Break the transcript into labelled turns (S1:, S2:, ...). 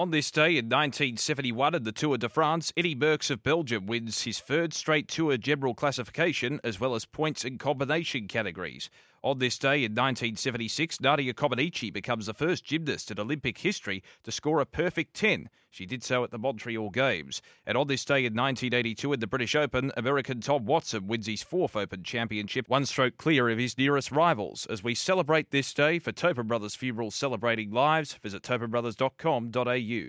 S1: On this day in 1971 at the Tour de France, Eddy Merckx of Belgium wins his third straight Tour general classification as well as points and combination categories. On this day in 1976, Nadia Comaneci becomes the first gymnast in Olympic history to score a perfect 10. She did so at the Montreal Games. And on this day in 1982 in the British Open, American Tom Watson wins his fourth Open Championship, one stroke clear of his nearest rivals. As we celebrate this day for Tobin Brothers Funeral Celebrating Lives, visit tobinbrothers.com.au.